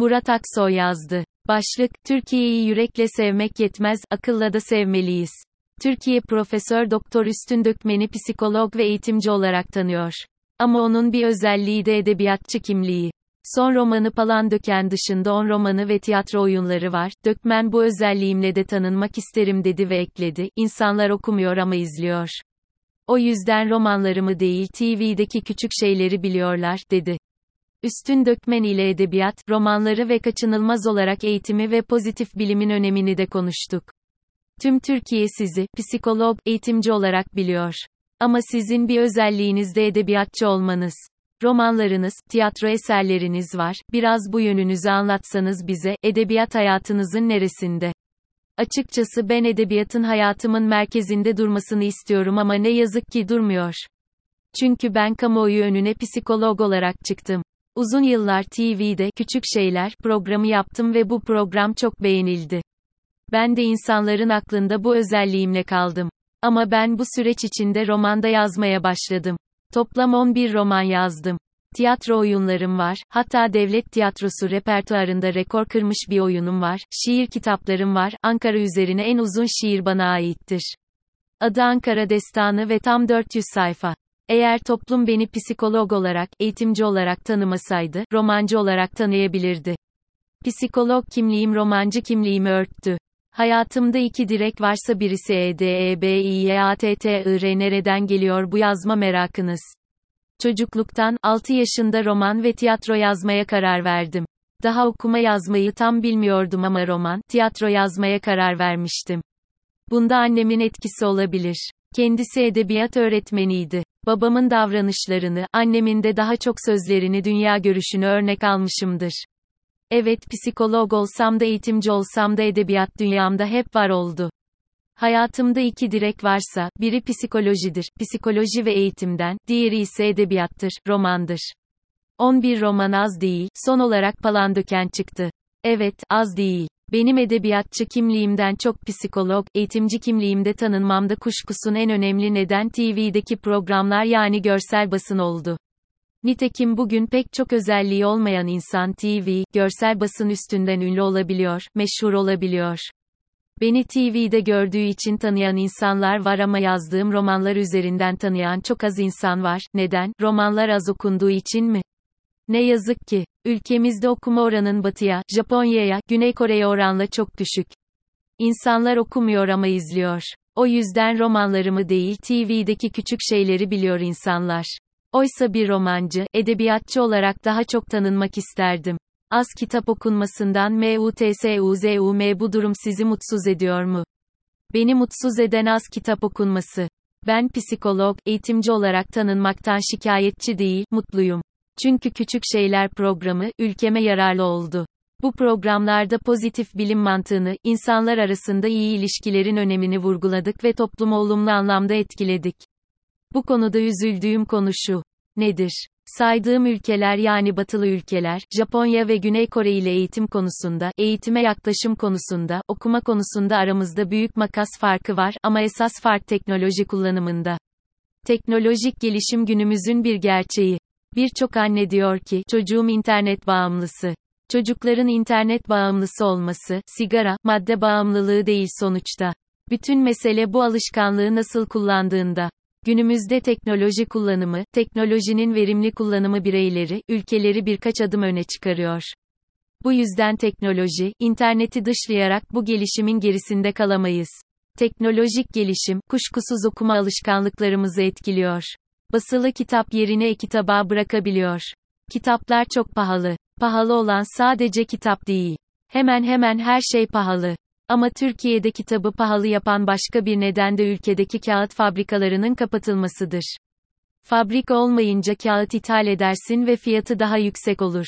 Murat Aksoy yazdı. Başlık, Türkiye'yi yürekle sevmek yetmez, akılla da sevmeliyiz. Türkiye Profesör Doktor Üstün Dökmen'i psikolog ve eğitimci olarak tanıyor. Ama onun bir özelliği de edebiyatçı kimliği. Son romanı Palandöken dışında 10 romanı ve tiyatro oyunları var. Dökmen bu özelliğimle de tanınmak isterim dedi ve ekledi. İnsanlar okumuyor ama izliyor. O yüzden romanlarımı değil TV'deki küçük şeyleri biliyorlar, dedi. Üstün Dökmen ile edebiyat, romanları ve kaçınılmaz olarak eğitimi ve pozitif bilimin önemini de konuştuk. Tüm Türkiye sizi, psikolog, eğitimci olarak biliyor. Ama sizin bir özelliğiniz de edebiyatçı olmanız. Romanlarınız, tiyatro eserleriniz var, biraz bu yönünüzü anlatsanız bize, edebiyat hayatınızın neresinde? Açıkçası ben edebiyatın hayatımın merkezinde durmasını istiyorum ama ne yazık ki durmuyor. Çünkü ben kamuoyu önüne psikolog olarak çıktım. Uzun yıllar TV'de Küçük Şeyler programı yaptım ve bu program çok beğenildi. Ben de insanların aklında bu özelliğimle kaldım. Ama ben bu süreç içinde romanda yazmaya başladım. Toplam 11 roman yazdım. Tiyatro oyunlarım var, hatta devlet tiyatrosu repertuarında rekor kırmış bir oyunum var, şiir kitaplarım var, Ankara üzerine en uzun şiir bana aittir. Adı Ankara Destanı ve tam 400 sayfa. Eğer toplum beni psikolog olarak, eğitimci olarak tanımasaydı, romancı olarak tanıyabilirdi. Psikolog kimliğim romancı kimliğimi örttü. Hayatımda iki direk varsa birisi E, D, E, B, I, Y, A, T, T, I, R. Nereden geliyor bu yazma merakınız? Çocukluktan, 6 yaşında roman ve tiyatro yazmaya karar verdim. Daha okuma yazmayı tam bilmiyordum ama roman, tiyatro yazmaya karar vermiştim. Bunda annemin etkisi olabilir. Kendisi edebiyat öğretmeniydi. Babamın davranışlarını, annemin de daha çok sözlerini dünya görüşünü örnek almışımdır. Evet psikolog olsam da eğitimci olsam da edebiyat dünyamda hep var oldu. Hayatımda iki direk varsa, biri psikolojidir, psikoloji ve eğitimden, diğeri ise edebiyattır, romandır. 11 roman az değil, son olarak Palandöken çıktı. Evet, az değil. Benim edebiyatçı kimliğimden çok psikolog, eğitimci kimliğimde tanınmamda kuşkusun en önemli neden TV'deki programlar yani görsel basın oldu. Nitekim bugün pek çok özelliği olmayan insan TV, görsel basın üstünden ünlü olabiliyor, meşhur olabiliyor. Beni TV'de gördüğü için tanıyan insanlar var ama yazdığım romanlar üzerinden tanıyan çok az insan var. Neden? Romanlar az okunduğu için mi? Ne yazık ki, ülkemizde okuma oranın batıya, Japonya'ya, Güney Kore'ye oranla çok düşük. İnsanlar okumuyor ama izliyor. O yüzden romanlarımı değil TV'deki küçük şeyleri biliyor insanlar. Oysa bir romancı, edebiyatçı olarak daha çok tanınmak isterdim. Az kitap okunmasından MUTSUZUM bu durum sizi mutsuz ediyor mu? Beni mutsuz eden az kitap okunması. Ben psikolog, eğitimci olarak tanınmaktan şikayetçi değil, mutluyum. Çünkü Küçük Şeyler programı, ülkeme yararlı oldu. Bu programlarda pozitif bilim mantığını, insanlar arasında iyi ilişkilerin önemini vurguladık ve toplumu olumlu anlamda etkiledik. Bu konuda üzüldüğüm konu şu. Nedir? Saydığım ülkeler yani batılı ülkeler, Japonya ve Güney Kore ile eğitim konusunda, eğitime yaklaşım konusunda, okuma konusunda aramızda büyük makas farkı var ama esas fark teknoloji kullanımında. Teknolojik gelişim günümüzün bir gerçeği. Birçok anne diyor ki, çocuğum internet bağımlısı. Çocukların internet bağımlısı olması, sigara, madde bağımlılığı değil sonuçta. Bütün mesele bu alışkanlığı nasıl kullandığında. Günümüzde teknoloji kullanımı, teknolojinin verimli kullanımı bireyleri, ülkeleri birkaç adım öne çıkarıyor. Bu yüzden teknoloji, interneti dışlayarak bu gelişimin gerisinde kalamayız. Teknolojik gelişim, kuşkusuz okuma alışkanlıklarımızı etkiliyor. Basılı kitap yerine e-kitaba bırakabiliyor. Kitaplar çok pahalı. Pahalı olan sadece kitap değil. Hemen hemen her şey pahalı. Ama Türkiye'de kitabı pahalı yapan başka bir neden de ülkedeki kağıt fabrikalarının kapatılmasıdır. Fabrika olmayınca kağıt ithal edersin ve fiyatı daha yüksek olur.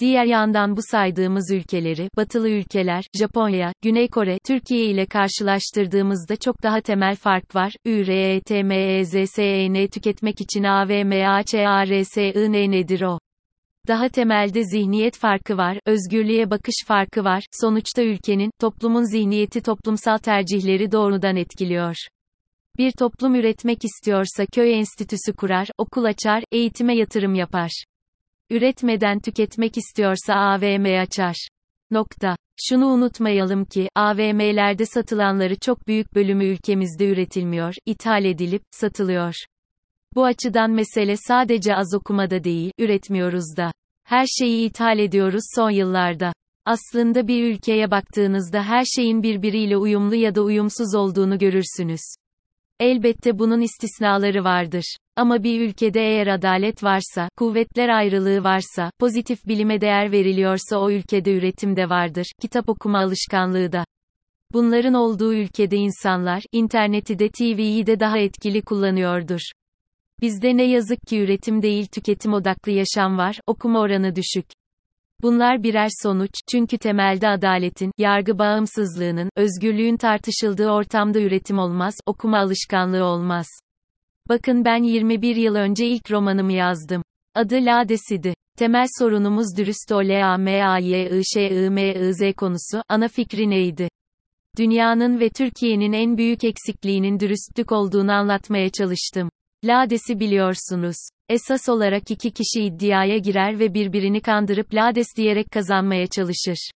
Diğer yandan bu saydığımız ülkeleri, batılı ülkeler, Japonya, Güney Kore, Türkiye ile karşılaştırdığımızda çok daha temel fark var. ÜRETMEZSEN tüketmek için AVMAÇARSIN nedir o? Daha temelde zihniyet farkı var, özgürlüğe bakış farkı var. Sonuçta ülkenin, toplumun zihniyeti toplumsal tercihleri doğrudan etkiliyor. Bir toplum üretmek istiyorsa köy enstitüsü kurar, okul açar, eğitime yatırım yapar. Üretmeden tüketmek istiyorsa AVM açar. Nokta. Şunu unutmayalım ki, AVM'lerde satılanları çok büyük bölümü ülkemizde üretilmiyor, ithal edilip, satılıyor. Bu açıdan mesele sadece az okumada değil, üretmiyoruz da. Her şeyi ithal ediyoruz son yıllarda. Aslında bir ülkeye baktığınızda her şeyin birbiriyle uyumlu ya da uyumsuz olduğunu görürsünüz. Elbette bunun istisnaları vardır. Ama bir ülkede eğer adalet varsa, kuvvetler ayrılığı varsa, pozitif bilime değer veriliyorsa o ülkede üretim de vardır, kitap okuma alışkanlığı da. Bunların olduğu ülkede insanlar, interneti de TV'yi de daha etkili kullanıyordur. Bizde ne yazık ki üretim değil tüketim odaklı yaşam var, okuma oranı düşük. Bunlar birer sonuç, çünkü temelde adaletin, yargı bağımsızlığının, özgürlüğün tartışıldığı ortamda üretim olmaz, okuma alışkanlığı olmaz. Bakın ben 21 yıl önce ilk romanımı yazdım. Adı Lades'idi. Temel sorunumuz dürüst o l a m a y i ş i m i z konusu, ana fikri neydi? Dünyanın ve Türkiye'nin en büyük eksikliğinin dürüstlük olduğunu anlatmaya çalıştım. Lades'i biliyorsunuz. Esas olarak iki kişi iddiaya girer ve birbirini kandırıp Lades diyerek kazanmaya çalışır.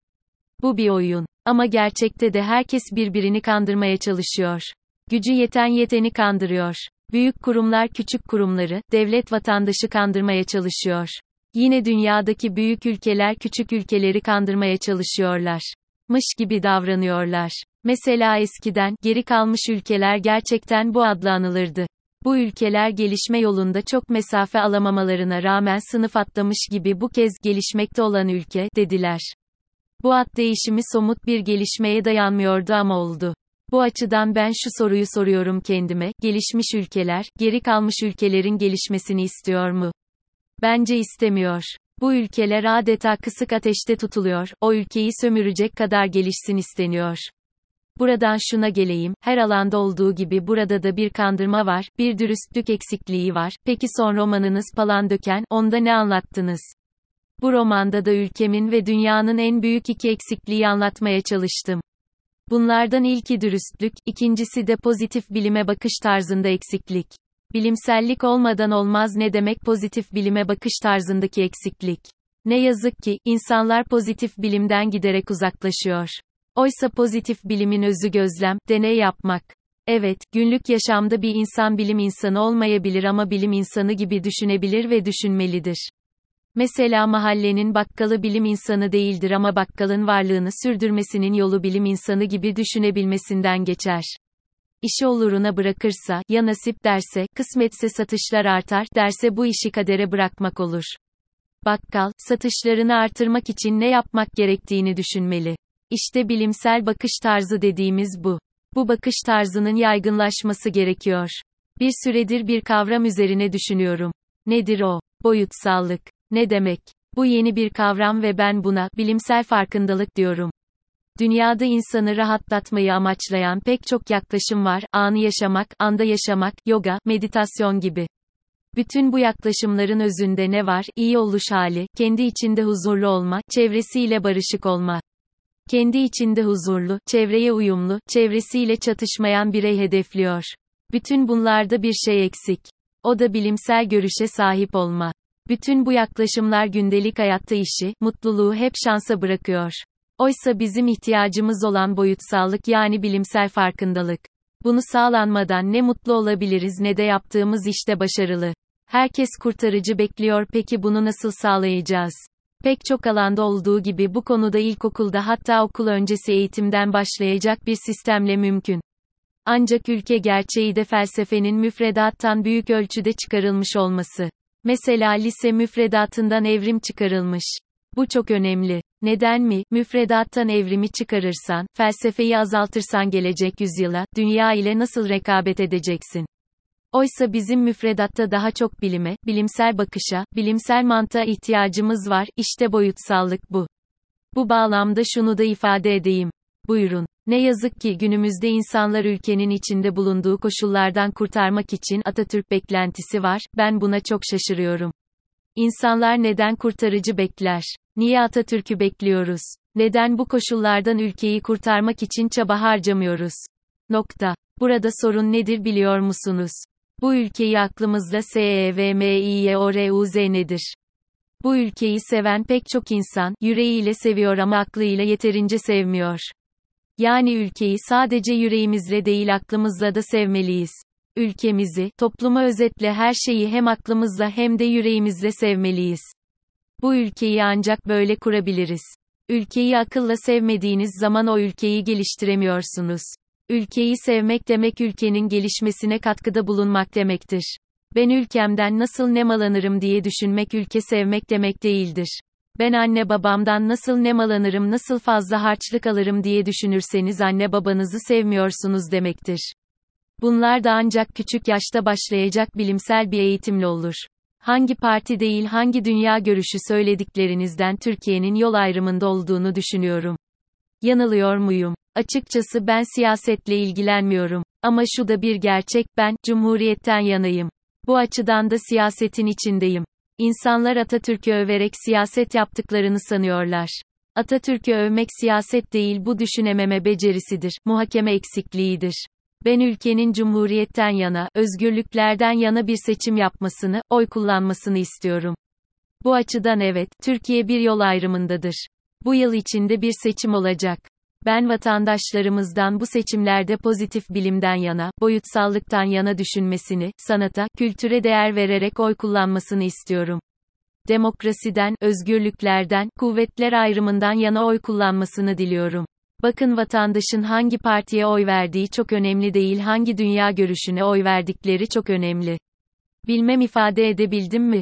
Bu bir oyun. Ama gerçekte de herkes birbirini kandırmaya çalışıyor. Gücü yeten yeteni kandırıyor. Büyük kurumlar küçük kurumları, devlet vatandaşı kandırmaya çalışıyor. Yine dünyadaki büyük ülkeler küçük ülkeleri kandırmaya çalışıyorlar. Mış gibi davranıyorlar. Mesela eskiden, geri kalmış ülkeler gerçekten bu adla anılırdı. Bu ülkeler gelişme yolunda çok mesafe alamamalarına rağmen sınıf atlamış gibi bu kez gelişmekte olan ülke, dediler. Bu ad değişimi somut bir gelişmeye dayanmıyordu ama oldu. Bu açıdan ben şu soruyu soruyorum kendime, gelişmiş ülkeler, geri kalmış ülkelerin gelişmesini istiyor mu? Bence istemiyor. Bu ülkeler adeta kısık ateşte tutuluyor, o ülkeyi sömürecek kadar gelişsin isteniyor. Buradan şuna geleyim, her alanda olduğu gibi burada da bir kandırma var, bir dürüstlük eksikliği var. Peki son romanınız Palandöken, onda ne anlattınız? Bu romanda da ülkemin ve dünyanın en büyük iki eksikliği anlatmaya çalıştım. Bunlardan ilki dürüstlük, ikincisi de pozitif bilime bakış tarzında eksiklik. Bilimsellik olmadan olmaz ne demek pozitif bilime bakış tarzındaki eksiklik? Ne yazık ki, insanlar pozitif bilimden giderek uzaklaşıyor. Oysa pozitif bilimin özü gözlem, deney yapmak. Evet, günlük yaşamda bir insan bilim insanı olmayabilir ama bilim insanı gibi düşünebilir ve düşünmelidir. Mesela mahallenin bakkalı bilim insanı değildir ama bakkalın varlığını sürdürmesinin yolu bilim insanı gibi düşünebilmesinden geçer. İşi oluruna bırakırsa, ya nasip derse, kısmetse satışlar artar, derse bu işi kadere bırakmak olur. Bakkal, satışlarını artırmak için ne yapmak gerektiğini düşünmeli. İşte bilimsel bakış tarzı dediğimiz bu. Bu bakış tarzının yaygınlaşması gerekiyor. Bir süredir bir kavram üzerine düşünüyorum. Nedir o? Boyutsallık. Ne demek? Bu yeni bir kavram ve ben buna bilimsel farkındalık diyorum. Dünyada insanı rahatlatmayı amaçlayan pek çok yaklaşım var. Anı yaşamak, anda yaşamak, yoga, meditasyon gibi. Bütün bu yaklaşımların özünde ne var? İyi oluş hali, kendi içinde huzurlu olma, çevresiyle barışık olma. Kendi içinde huzurlu, çevreye uyumlu, çevresiyle çatışmayan birey hedefliyor. Bütün bunlarda bir şey eksik. O da bilimsel görüşe sahip olma. Bütün bu yaklaşımlar gündelik hayatta işi, mutluluğu hep şansa bırakıyor. Oysa bizim ihtiyacımız olan boyutsallık yani bilimsel farkındalık. Bunu sağlanmadan ne mutlu olabiliriz ne de yaptığımız işte başarılı. Herkes kurtarıcı bekliyor peki bunu nasıl sağlayacağız? Pek çok alanda olduğu gibi bu konuda ilkokulda hatta okul öncesi eğitimden başlayacak bir sistemle mümkün. Ancak ülke gerçeği de felsefenin müfredattan büyük ölçüde çıkarılmış olması. Mesela lise müfredatından evrim çıkarılmış. Bu çok önemli. Neden mi? Müfredattan evrimi çıkarırsan, felsefeyi azaltırsan gelecek yüzyıla, dünya ile nasıl rekabet edeceksin? Oysa bizim müfredatta daha çok bilime, bilimsel bakışa, bilimsel mantığa ihtiyacımız var, işte boyutsallık bu. Bu bağlamda şunu da ifade edeyim. Buyurun. Ne yazık ki günümüzde insanlar ülkenin içinde bulunduğu koşullardan kurtarmak için Atatürk beklentisi var, ben buna çok şaşırıyorum. İnsanlar neden kurtarıcı bekler? Niye Atatürk'ü bekliyoruz? Neden bu koşullardan ülkeyi kurtarmak için çaba harcamıyoruz? Nokta. Burada sorun nedir biliyor musunuz? Bu ülkeyi aklımızda SEVMİYORUZ nedir? Bu ülkeyi seven pek çok insan, yüreğiyle seviyor ama aklıyla yeterince sevmiyor. Yani ülkeyi sadece yüreğimizle değil aklımızla da sevmeliyiz. Ülkemizi, toplumu özetle her şeyi hem aklımızla hem de yüreğimizle sevmeliyiz. Bu ülkeyi ancak böyle kurabiliriz. Ülkeyi akılla sevmediğiniz zaman o ülkeyi geliştiremiyorsunuz. Ülkeyi sevmek demek ülkenin gelişmesine katkıda bulunmak demektir. Ben ülkemden nasıl nemalanırım diye düşünmek ülke sevmek demek değildir. Ben anne babamdan nasıl nemalanırım nasıl fazla harçlık alırım diye düşünürseniz anne babanızı sevmiyorsunuz demektir. Bunlar da ancak küçük yaşta başlayacak bilimsel bir eğitimle olur. Hangi parti değil hangi dünya görüşü söylediklerinizden Türkiye'nin yol ayrımında olduğunu düşünüyorum. Yanılıyor muyum? Açıkçası ben siyasetle ilgilenmiyorum. Ama şu da bir gerçek, ben, Cumhuriyet'ten yanayım. Bu açıdan da siyasetin içindeyim. İnsanlar Atatürk'ü överek siyaset yaptıklarını sanıyorlar. Atatürk'ü övmek siyaset değil bu düşünememe becerisidir, muhakeme eksikliğidir. Ben ülkenin cumhuriyetten yana, özgürlüklerden yana bir seçim yapmasını, oy kullanmasını istiyorum. Bu açıdan evet, Türkiye bir yol ayrımındadır. Bu yıl içinde bir seçim olacak. Ben vatandaşlarımızdan bu seçimlerde pozitif bilimden yana, boyutsallıktan yana düşünmesini, sanata, kültüre değer vererek oy kullanmasını istiyorum. Demokrasiden, özgürlüklerden, kuvvetler ayrımından yana oy kullanmasını diliyorum. Bakın vatandaşın hangi partiye oy verdiği çok önemli değil hangi dünya görüşüne oy verdikleri çok önemli. Bilmem ifade edebildim mi?